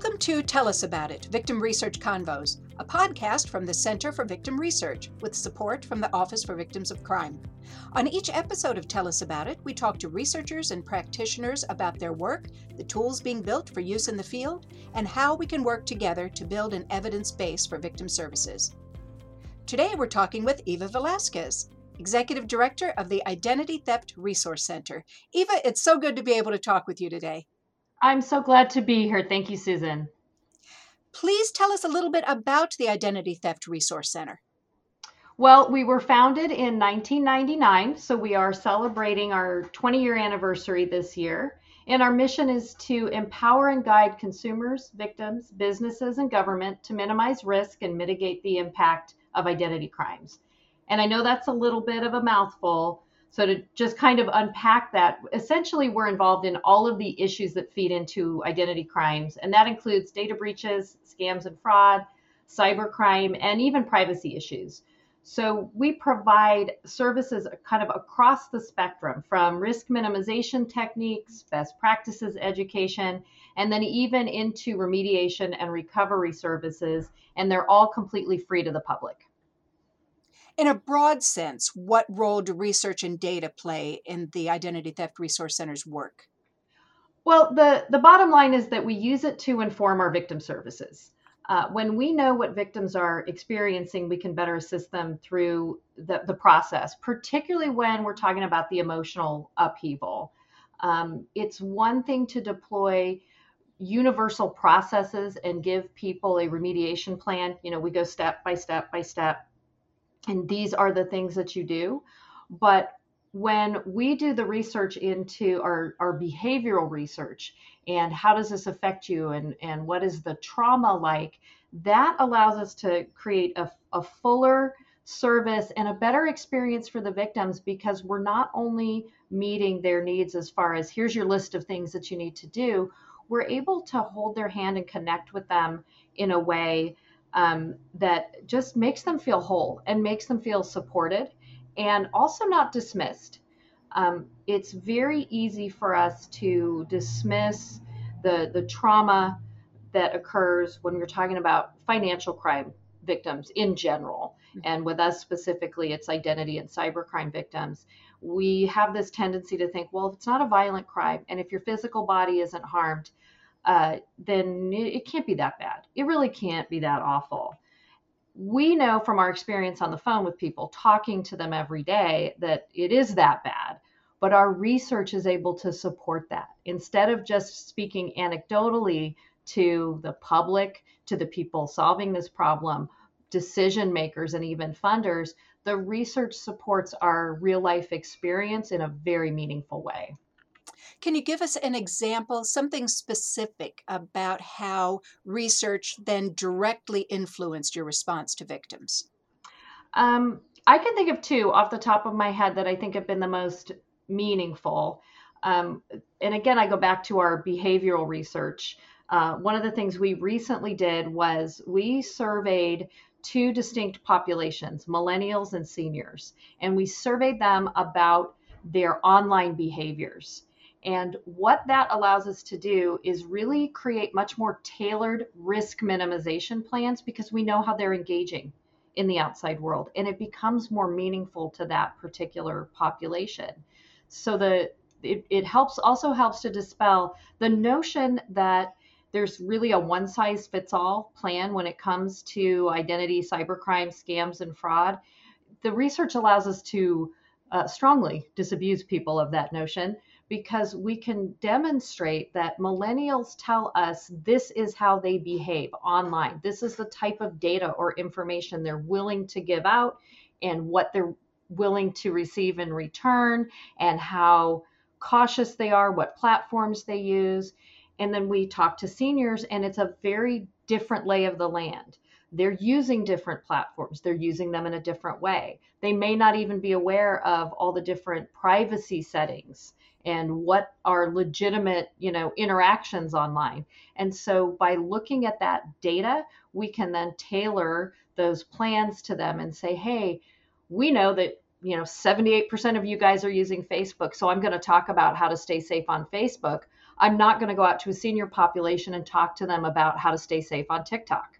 Welcome to Tell Us About It Victim Research Convos, a podcast from the Center for Victim Research with support from the Office for Victims of Crime. On each episode of Tell Us About It, we talk to researchers and practitioners about their work, the tools being built for use in the field, and how we can work together to build an evidence base for victim services. Today, we're talking with Eva Velasquez, Executive Director of the Identity Theft Resource Center. Eva, it's so good to be able to talk with you today. I'm so glad to be here. Thank you, Susan. Please tell us a little bit about the Identity Theft Resource Center. Well, we were founded in 1999, so we are celebrating our 20 year anniversary this year. And our mission is to empower and guide consumers, victims, businesses, and government to minimize risk and mitigate the impact of identity crimes. And I know that's a little bit of a mouthful, so to just kind of unpack that, essentially we're involved in all of the issues that feed into identity crimes, and that includes data breaches, scams and fraud, cybercrime, and even privacy issues. So we provide services kind of across the spectrum from risk minimization techniques, best practices education, and then even into remediation and recovery services, and they're all completely free to the public. In a broad sense, what role do research and data play in the Identity Theft Resource Center's work? Well, the, the bottom line is that we use it to inform our victim services. Uh, when we know what victims are experiencing, we can better assist them through the, the process, particularly when we're talking about the emotional upheaval. Um, it's one thing to deploy universal processes and give people a remediation plan. You know, we go step by step by step and these are the things that you do. But when we do the research into our, our behavioral research and how does this affect you and, and what is the trauma like, that allows us to create a, a fuller service and a better experience for the victims because we're not only meeting their needs as far as here's your list of things that you need to do, we're able to hold their hand and connect with them in a way um, that just makes them feel whole and makes them feel supported and also not dismissed. Um, it's very easy for us to dismiss the, the trauma that occurs when we're talking about financial crime victims in general. Mm-hmm. And with us specifically, it's identity and cybercrime victims. We have this tendency to think, well, if it's not a violent crime and if your physical body isn't harmed, uh, then it, it can't be that bad. It really can't be that awful. We know from our experience on the phone with people talking to them every day that it is that bad, but our research is able to support that. Instead of just speaking anecdotally to the public, to the people solving this problem, decision makers, and even funders, the research supports our real life experience in a very meaningful way. Can you give us an example, something specific about how research then directly influenced your response to victims? Um, I can think of two off the top of my head that I think have been the most meaningful. Um, and again, I go back to our behavioral research. Uh, one of the things we recently did was we surveyed two distinct populations, millennials and seniors, and we surveyed them about their online behaviors. And what that allows us to do is really create much more tailored risk minimization plans because we know how they're engaging in the outside world and it becomes more meaningful to that particular population. So the it, it helps also helps to dispel the notion that there's really a one size fits all plan when it comes to identity, cybercrime, scams, and fraud. The research allows us to uh, strongly disabuse people of that notion because we can demonstrate that millennials tell us this is how they behave online. This is the type of data or information they're willing to give out and what they're willing to receive in return and how cautious they are, what platforms they use. And then we talk to seniors, and it's a very different lay of the land. They're using different platforms, they're using them in a different way. They may not even be aware of all the different privacy settings and what are legitimate you know interactions online and so by looking at that data we can then tailor those plans to them and say hey we know that you know 78% of you guys are using facebook so i'm going to talk about how to stay safe on facebook I'm not going to go out to a senior population and talk to them about how to stay safe on TikTok.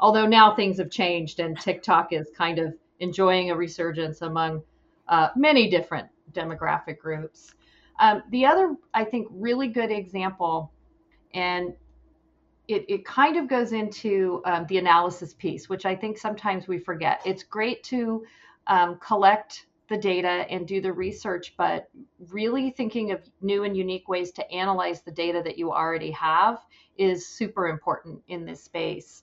Although now things have changed and TikTok is kind of enjoying a resurgence among uh, many different demographic groups. Um, the other, I think, really good example, and it, it kind of goes into um, the analysis piece, which I think sometimes we forget. It's great to um, collect the data and do the research, but really thinking of new and unique ways to analyze the data that you already have is super important in this space.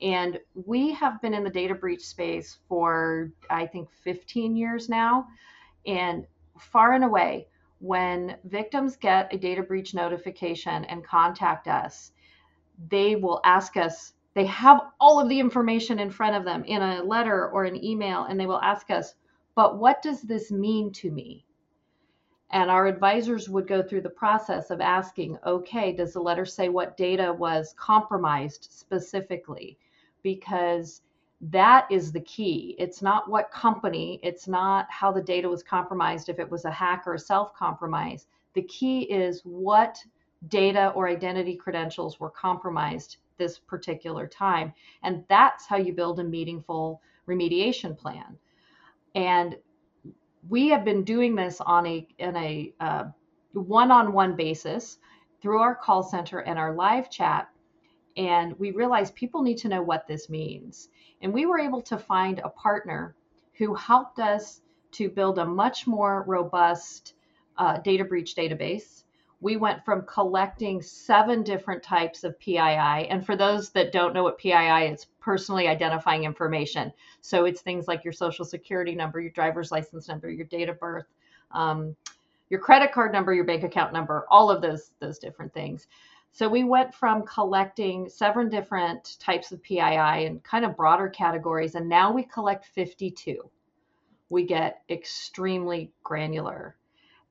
And we have been in the data breach space for, I think, 15 years now. And far and away, when victims get a data breach notification and contact us, they will ask us, they have all of the information in front of them in a letter or an email, and they will ask us, but what does this mean to me? And our advisors would go through the process of asking, okay, does the letter say what data was compromised specifically? Because that is the key. It's not what company, it's not how the data was compromised, if it was a hack or a self compromise. The key is what data or identity credentials were compromised this particular time. And that's how you build a meaningful remediation plan. And we have been doing this on a in a uh, one-on-one basis through our call center and our live chat and we realized people need to know what this means and we were able to find a partner who helped us to build a much more robust uh, data breach database we went from collecting seven different types of PII. And for those that don't know what PII is, personally identifying information. So it's things like your social security number, your driver's license number, your date of birth, um, your credit card number, your bank account number, all of those those different things. So we went from collecting seven different types of PII and kind of broader categories, and now we collect 52. We get extremely granular.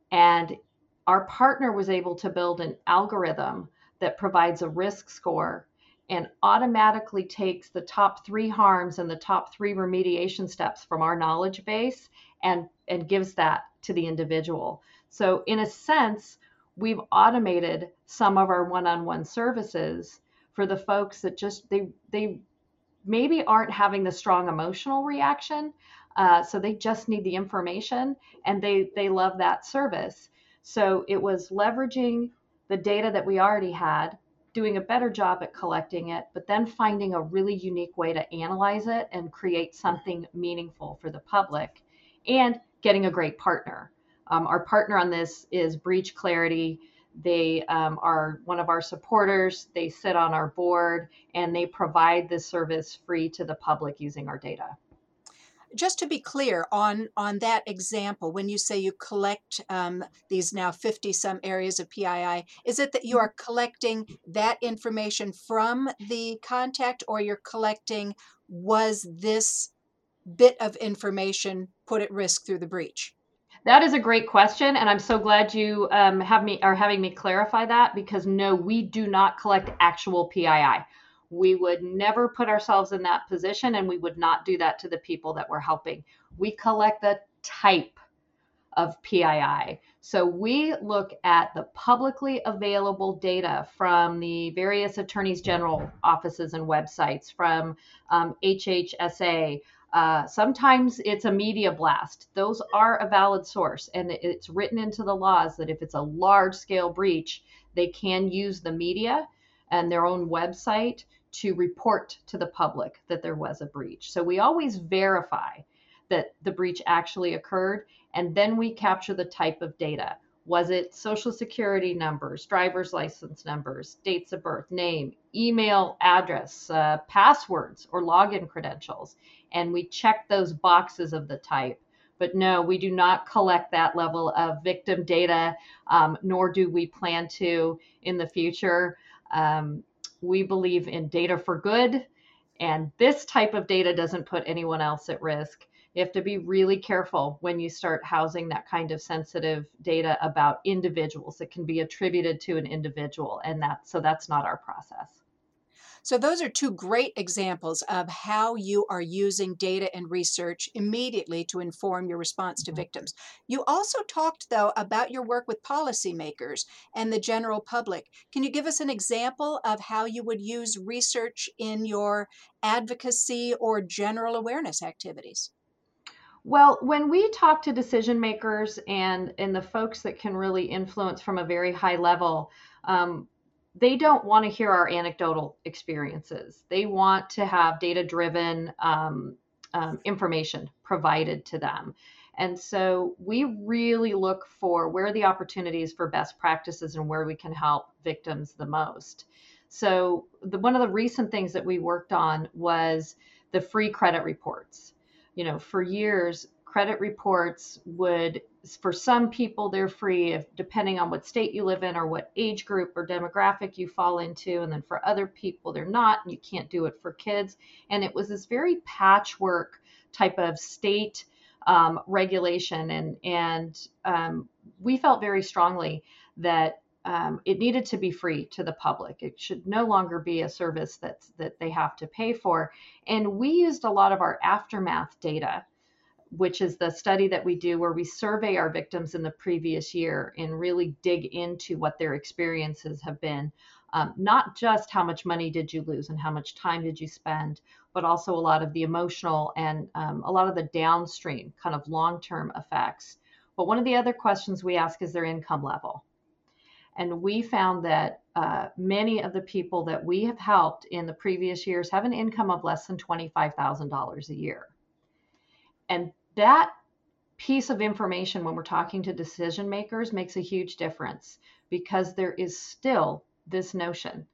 And our partner was able to build an algorithm that provides a risk score and automatically takes the top three harms and the top three remediation steps from our knowledge base and, and gives that to the individual. So, in a sense, we've automated some of our one-on-one services for the folks that just they they maybe aren't having the strong emotional reaction uh, so they just need the information and they they love that service so it was leveraging the data that we already had, doing a better job at collecting it, but then finding a really unique way to analyze it and create something meaningful for the public and getting a great partner. Um, our partner on this is Breach Clarity. They um, are one of our supporters. They sit on our board and they provide this service free to the public using our data just to be clear on on that example when you say you collect um, these now 50 some areas of pii is it that you are collecting that information from the contact or you're collecting was this bit of information put at risk through the breach that is a great question, and I'm so glad you um, have me are having me clarify that because no, we do not collect actual PII we would never put ourselves in that position and we would not do that to the people that we're helping. We collect the type of PII. So we look at the publicly available data from the various attorneys general offices and websites, from um, HHSA. Uh, sometimes it's a media blast. Those are a valid source, and it's written into the laws that if it's a large scale breach, they can use the media and their own website to report to the public that there was a breach. So we always verify that the breach actually occurred, and then we capture the type of data. Was it social security numbers, driver's license numbers, dates of birth, name, email address, uh, passwords, or login credentials? And we check those boxes of the type. But no, we do not collect that level of victim data, um, nor do we plan to in the future. Um, we believe in data for good, and this type of data doesn't put anyone else at risk. You have to be really careful when you start housing that kind of sensitive data about individuals that can be attributed to an individual, and that so that's not our process. So, those are two great examples of how you are using data and research immediately to inform your response to mm-hmm. victims. You also talked, though, about your work with policymakers and the general public. Can you give us an example of how you would use research in your advocacy or general awareness activities? Well, when we talk to decision makers and and the folks that can really influence from a very high level, um, they don't want to hear our anecdotal experiences. They want to have data driven um, um, information provided to them. And so we really look for where the opportunities for best practices and where we can help victims the most. So the, one of the recent things that we worked on was the free credit reports. You know, for years, credit reports would for some people they're free if depending on what state you live in or what age group or demographic you fall into and then for other people they're not and you can't do it for kids. And it was this very patchwork type of state um, regulation and and um, we felt very strongly that um, it needed to be free to the public. It should no longer be a service that that they have to pay for. And we used a lot of our aftermath data which is the study that we do where we survey our victims in the previous year and really dig into what their experiences have been. Um, not just how much money did you lose and how much time did you spend, but also a lot of the emotional and um, a lot of the downstream kind of long term effects. But one of the other questions we ask is their income level. And we found that uh, many of the people that we have helped in the previous years have an income of less than $25,000 a year. And that piece of information when we're talking to decision makers makes a huge difference because there is still this notion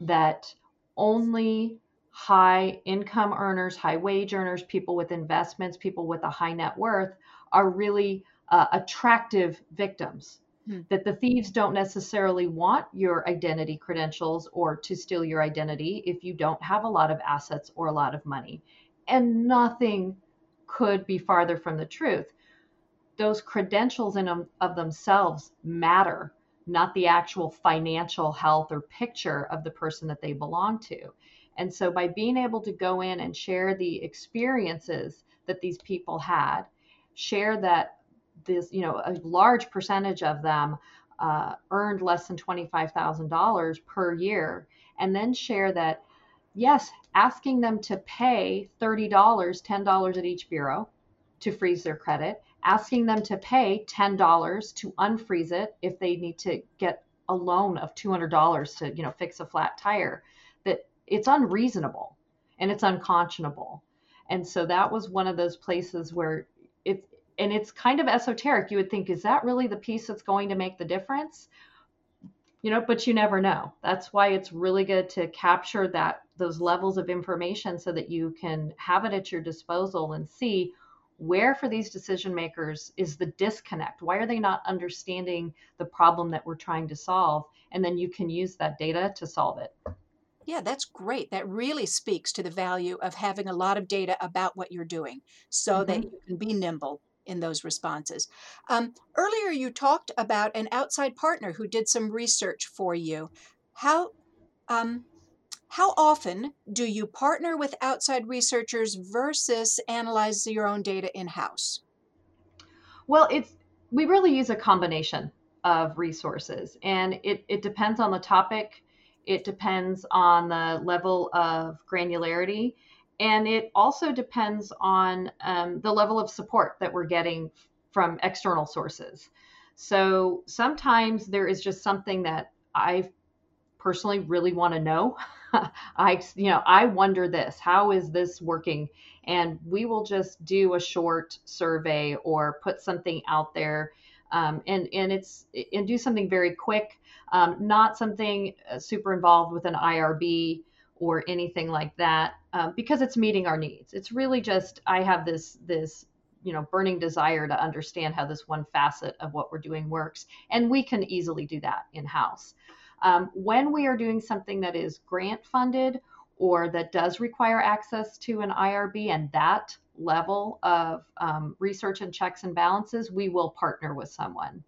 that only high income earners, high wage earners, people with investments, people with a high net worth are really uh, attractive victims. Hmm. That the thieves don't necessarily want your identity credentials or to steal your identity if you don't have a lot of assets or a lot of money. And nothing could be farther from the truth. Those credentials in of themselves matter, not the actual financial health or picture of the person that they belong to. And so by being able to go in and share the experiences that these people had, share that this, you know, a large percentage of them uh, earned less than $25,000 per year, and then share that yes, asking them to pay $30, $10 at each bureau to freeze their credit, asking them to pay $10 to unfreeze it if they need to get a loan of $200 to, you know, fix a flat tire, that it's unreasonable and it's unconscionable. And so that was one of those places where and it's kind of esoteric. You would think, is that really the piece that's going to make the difference? You know, but you never know. That's why it's really good to capture that those levels of information so that you can have it at your disposal and see where for these decision makers is the disconnect why are they not understanding the problem that we're trying to solve and then you can use that data to solve it yeah, that's great. That really speaks to the value of having a lot of data about what you're doing so mm-hmm. that you can be nimble in those responses. Um, earlier, you talked about an outside partner who did some research for you. How um, how often do you partner with outside researchers versus analyze your own data in house? Well, it's we really use a combination of resources, and it, it depends on the topic. It depends on the level of granularity, and it also depends on um, the level of support that we're getting from external sources. So sometimes there is just something that I personally really want to know I, you know, I wonder this, how is this working? And we will just do a short survey or put something out there. Um, and, and it's, and do something very quick, um, not something uh, super involved with an IRB or anything like that, uh, because it's meeting our needs. It's really just, I have this, this, you know, burning desire to understand how this one facet of what we're doing works. And we can easily do that in house. Um, when we are doing something that is grant funded or that does require access to an IRB and that level of um, research and checks and balances, we will partner with someone.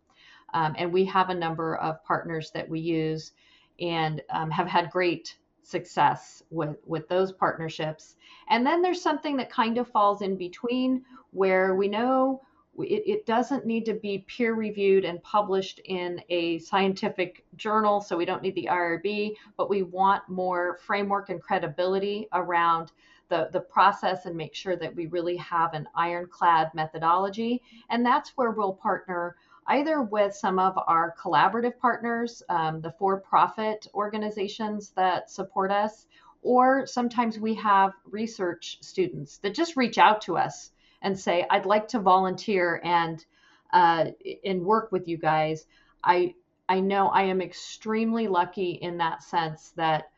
Um, and we have a number of partners that we use and um, have had great success with with those partnerships. And then there's something that kind of falls in between where we know it, it, doesn't need to be peer reviewed and published in a scientific journal so we don't need the irb but we want more framework and credibility around the, the process and make sure that we really have an ironclad methodology. And that's where we'll partner either with some of our collaborative partners, um, the for profit organizations that support us, or sometimes we have research students that just reach out to us and say, I'd like to volunteer and uh, and work with you guys. I I know I am extremely lucky in that sense that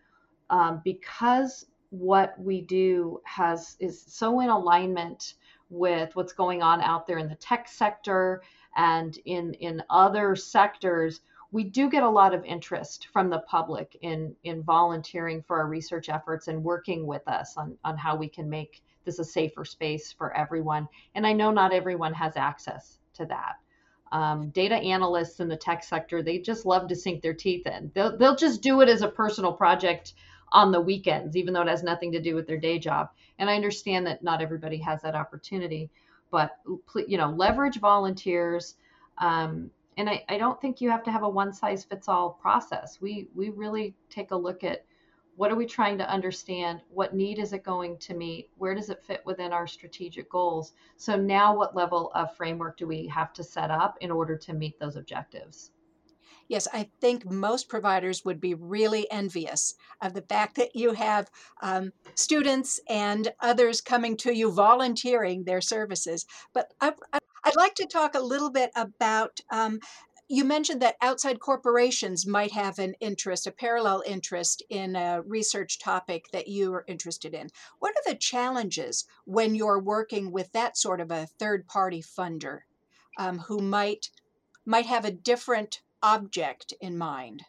um, because what we do has is so in alignment with what's going on out there in the tech sector and in in other sectors we do get a lot of interest from the public in in volunteering for our research efforts and working with us on on how we can make this a safer space for everyone. And i know not everyone has access to that. Um, data analysts in the tech sector they just love to sink their teeth in. They'll, they'll just do it as a personal project on the weekends even though it has nothing to do with their day job. And i understand that not everybody has that opportunity but you know leverage volunteers um, and I, I don't think you have to have a one size fits all process. We we really take a look at what are we trying to understand what need is it going to meet where does it fit within our strategic goals? So now what level of framework do we have to set up in order to meet those objectives Yes, I think most providers would be really envious of the fact that you have um, students and others coming to you volunteering their services. But I, would like to talk a little bit about. Um, you mentioned that outside corporations might have an interest, a parallel interest in a research topic that you are interested in. What are the challenges when you're working with that sort of a third party funder um, who might might have a different object in mind?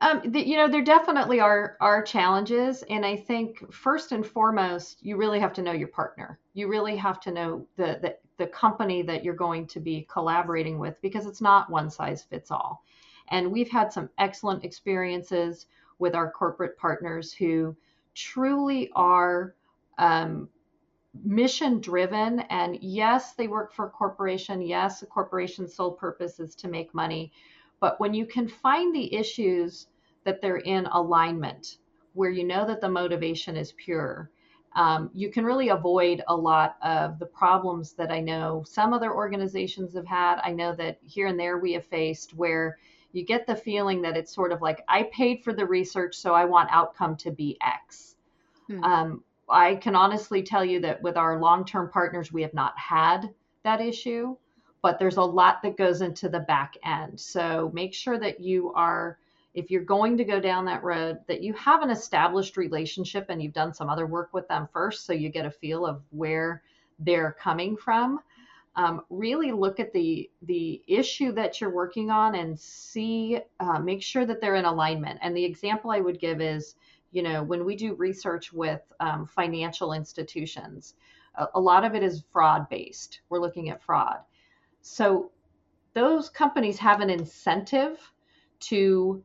Um, the, you know, there definitely are are challenges, and I think first and foremost, you really have to know your partner. You really have to know the the, the company that you're going to be collaborating with because it's not one size fits all. And we've had some excellent experiences with our corporate partners who truly are um, mission driven. And yes, they work for a corporation. Yes, a corporation's sole purpose is to make money but when you can find the issues that they're in alignment, where you know that the motivation is pure, um, you can really avoid a lot of the problems that I know some other organizations have had. I know that here and there we have faced where you get the feeling that it's sort of like, I paid for the research, so I want outcome to be X. Hmm. Um, I can honestly tell you that with our long term partners, we have not had that issue but there's a lot that goes into the back end. So make sure that you are, if you're going to go down that road, that you have an established relationship and you've done some other work with them first so you get a feel of where they're coming from. Um, really look at the the issue that you're working on and see uh, make sure that they're in alignment and the example i would give is you know when we do research with um, financial institutions a, a lot of it is fraud based we're looking at fraud so those companies have an incentive to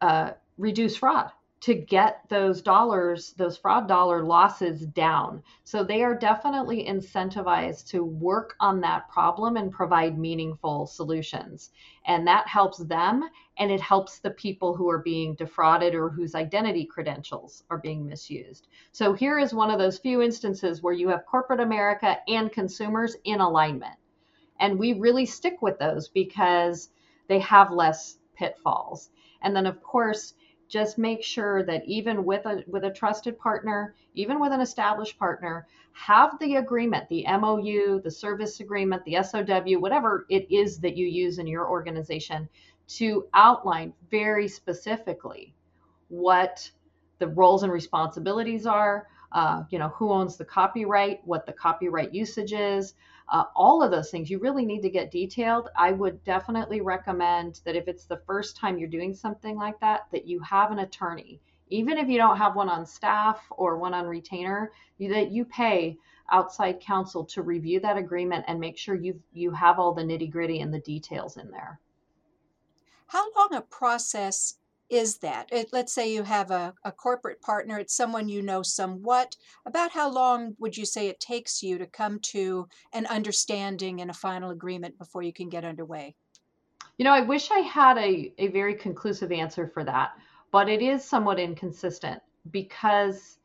uh, reduce fraud, to get those dollars, those fraud dollar losses down. So they are definitely incentivized to work on that problem and provide meaningful solutions. And that helps them and it helps the people who are being defrauded or whose identity credentials are being misused. So here is one of those few instances where you have corporate America and consumers in alignment and we really stick with those because they have less pitfalls. And then of course just make sure that even with a with a trusted partner even with an established partner have the agreement the mou the service agreement the sow whatever it is that you use in your organization to outline very specifically what the roles and responsibilities are uh, you know who owns the copyright what the copyright usage is uh, all of those things. You really need to get detailed. I would definitely recommend that if it's the first time you're doing something like that that you have an attorney. Even if you don't have one on staff or one on retainer that you pay outside counsel to review that agreement and make sure you you have all the nitty gritty and the details in there. How long a process is that? It, let's say you have a, a corporate partner, it's someone you know somewhat. About how long would you say it takes you to come to an understanding and a final agreement before you can get underway? You know, I wish I had a, a very conclusive answer for that, but it is somewhat inconsistent because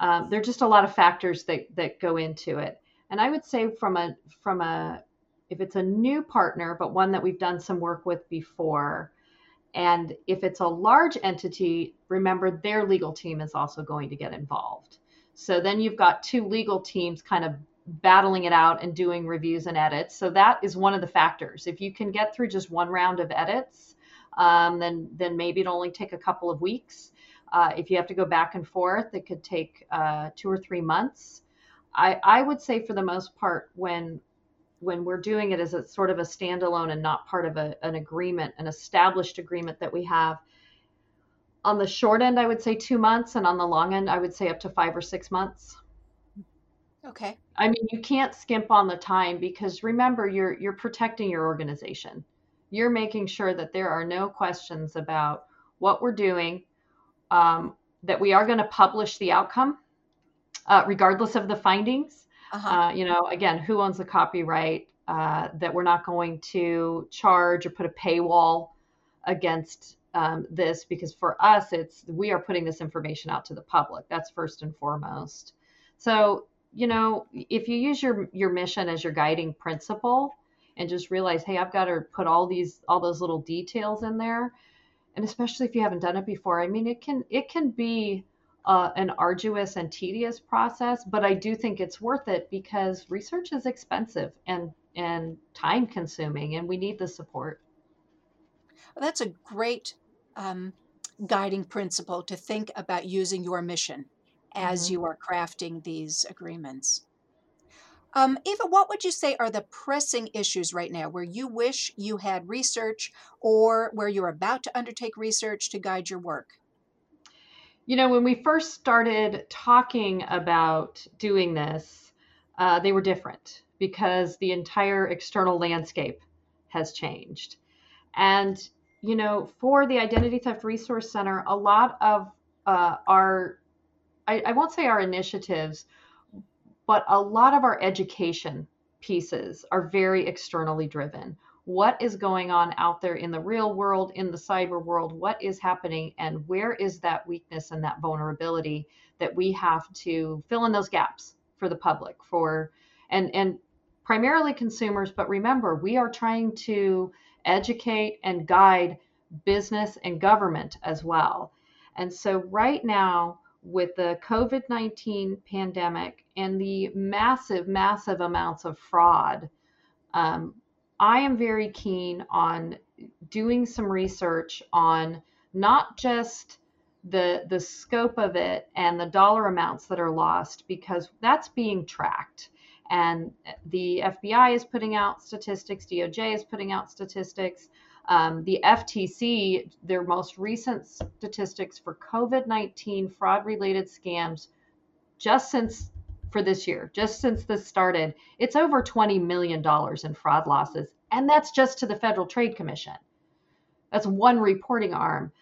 um, there are just a lot of factors that, that go into it. And I would say from a from a if it's a new partner, but one that we've done some work with before, and if it's a large entity, remember their legal team is also going to get involved. So then you've got two legal teams kind of battling it out and doing reviews and edits. So that is one of the factors. If you can get through just one round of edits, um, then then maybe it only take a couple of weeks. Uh, if you have to go back and forth, it could take uh, two or three months. I, I would say for the most part, when when we're doing it as a sort of a standalone and not part of a, an agreement, an established agreement that we have, on the short end, I would say two months, and on the long end, I would say up to five or six months. Okay. I mean, you can't skimp on the time because remember, you're you're protecting your organization. You're making sure that there are no questions about what we're doing, um, that we are going to publish the outcome, uh, regardless of the findings. Uh-huh. Uh, you know, again, who owns the copyright? Uh, that we're not going to charge or put a paywall against um, this because for us, it's we are putting this information out to the public. That's first and foremost. So, you know, if you use your your mission as your guiding principle and just realize, hey, I've got to put all these all those little details in there, and especially if you haven't done it before i mean it can it can be uh, an arduous and tedious process but i do think it's worth it because research is expensive and and time consuming and we need the support well, that's a great um, guiding principle to think about using your mission as mm-hmm. you are crafting these agreements um, Eva, what would you say are the pressing issues right now where you wish you had research or where you're about to undertake research to guide your work? You know, when we first started talking about doing this, uh, they were different because the entire external landscape has changed. And, you know, for the Identity Theft Resource Center, a lot of uh, our, I, I won't say our initiatives, but a lot of our education pieces are very externally driven. What is going on out there in the real world, in the cyber world? What is happening? And where is that weakness and that vulnerability that we have to fill in those gaps for the public, for and and primarily consumers, but remember, we are trying to educate and guide business and government as well. And so right now, with the COVID 19 pandemic and the massive, massive amounts of fraud, um, I am very keen on doing some research on not just the the scope of it and the dollar amounts that are lost because that's being tracked. And the FBI is putting out statistics DOJ is putting out statistics. Um, the FTC, their most recent statistics for COVID 19 fraud related scams, just since for this year, just since this started, it's over $20 million in fraud losses. And that's just to the Federal Trade Commission. That's one reporting arm.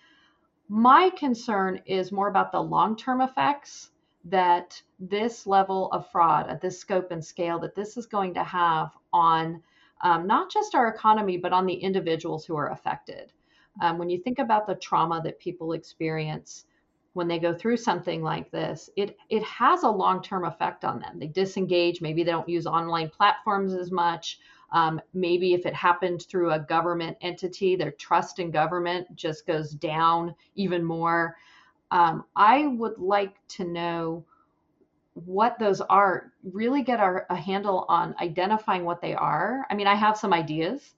My concern is more about the long term effects that this level of fraud at this scope and scale that this is going to have on um, not just our economy, but on the individuals who are affected. Um, when you think about the trauma that people experience when they go through something like this, it it has a long term effect on them. They disengage. Maybe they don't use online platforms as much. Um, maybe if it happened through a government entity, their trust in government just goes down even more. Um, I would like to know what those are, really get our, a handle on identifying what they are. I mean, I have some ideas,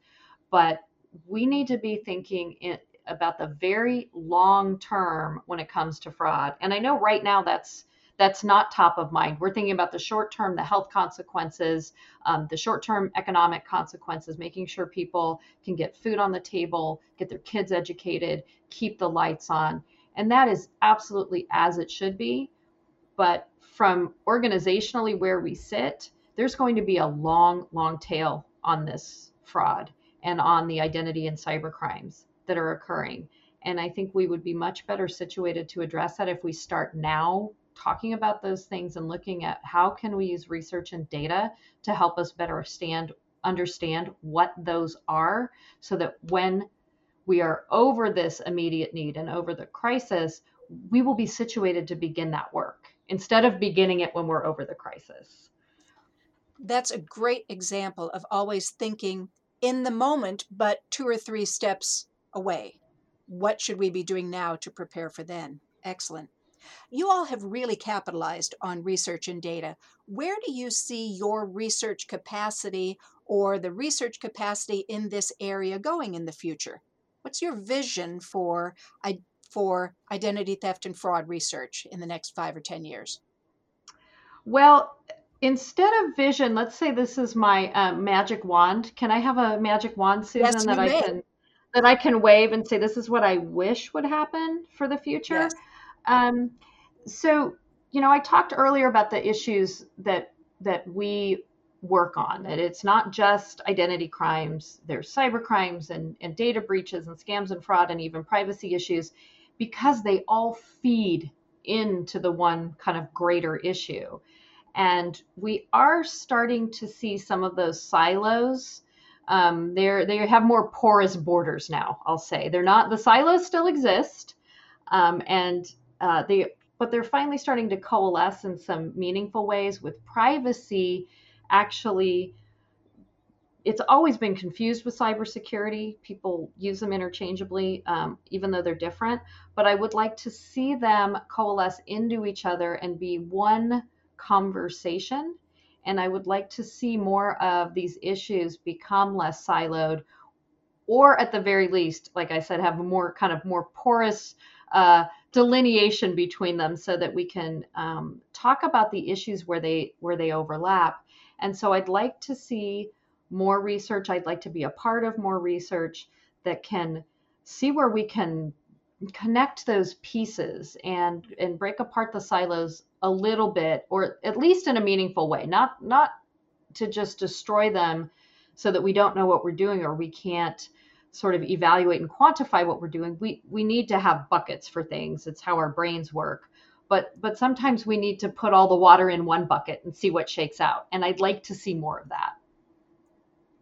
but we need to be thinking in, about the very long term when it comes to fraud. And I know right now that's that's not top of mind. We're thinking about the short term, the health consequences, um, the short term economic consequences, making sure people can get food on the table, get their kids educated, keep the lights on. And that is absolutely as it should be. But from organizationally where we sit, there's going to be a long, long tail on this fraud and on the identity and cyber crimes that are occurring. And I think we would be much better situated to address that if we start now talking about those things and looking at how can we use research and data to help us better understand understand what those are so that when we are over this immediate need and over the crisis we will be situated to begin that work instead of beginning it when we're over the crisis that's a great example of always thinking in the moment but two or three steps away what should we be doing now to prepare for then excellent you all have really capitalized on research and data. Where do you see your research capacity or the research capacity in this area going in the future? What's your vision for for identity theft and fraud research in the next 5 or 10 years? Well, instead of vision, let's say this is my uh, magic wand. Can I have a magic wand, Susan, yes, that I may. can that I can wave and say this is what I wish would happen for the future? Yes. Um, so, you know, I talked earlier about the issues that that we work on. That it's not just identity crimes. There's cyber crimes and, and data breaches and scams and fraud and even privacy issues because they all feed into the one kind of greater issue. And we are starting to see some of those silos. Um, they're they have more porous borders now. I'll say they're not the silos still exist, um, and uh, they but they're finally starting to coalesce in some meaningful ways with privacy actually it's always been confused with cybersecurity. People use them interchangeably, um, even though they're different. But I would like to see them coalesce into each other and be one conversation. And I would like to see more of these issues become less siloed, or at the very least, like I said, have more kind of more porous uh, delineation between them so that we can um, talk about the issues where they where they overlap. And so i'd like to see more research. I'd like to be a part of more research that can see where we can connect those pieces and and break apart the silos a little bit or at least in a meaningful way not not to just destroy them so that we don't know what we're doing or we can't sort of evaluate and quantify what we're doing. We we need to have buckets for things. It's how our brains work. But but sometimes we need to put all the water in one bucket and see what shakes out. And i'd like to see more of that.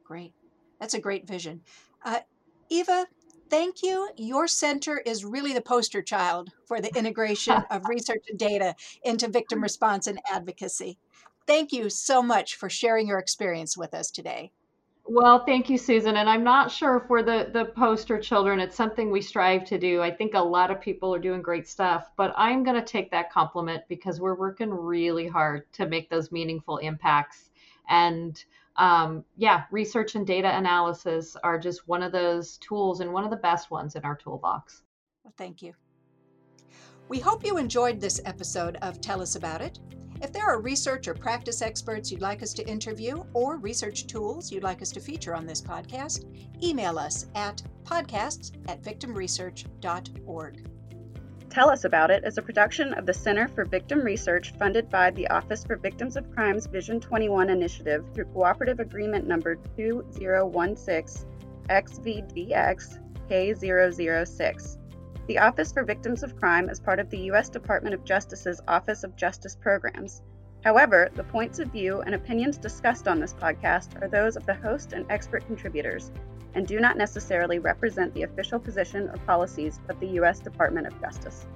Great. That's a great vision. Uh, eva thank you your center is really the poster child for the integration of research and data into victim mm. response and advocacy thank you so much for sharing your experience with us today well, thank you, Susan. And I'm not sure if we're the, the poster children. It's something we strive to do. I think a lot of people are doing great stuff, but I'm going to take that compliment because we're working really hard to make those meaningful impacts. And um, yeah, research and data analysis are just one of those tools and one of the best ones in our toolbox. Well, thank you. We hope you enjoyed this episode of Tell Us About It. If there are research or practice experts you'd like us to interview or research tools you'd like us to feature on this podcast, email us at podcasts at victimresearch.org. Tell Us About It is a production of the Center for Victim Research funded by the Office for Victims of Crime's Vision 21 initiative through Cooperative Agreement Number 2016 XVGX K006. The Office for Victims of Crime is part of the U.S. Department of Justice's Office of Justice Programs. However, the points of view and opinions discussed on this podcast are those of the host and expert contributors and do not necessarily represent the official position or policies of the U.S. Department of Justice.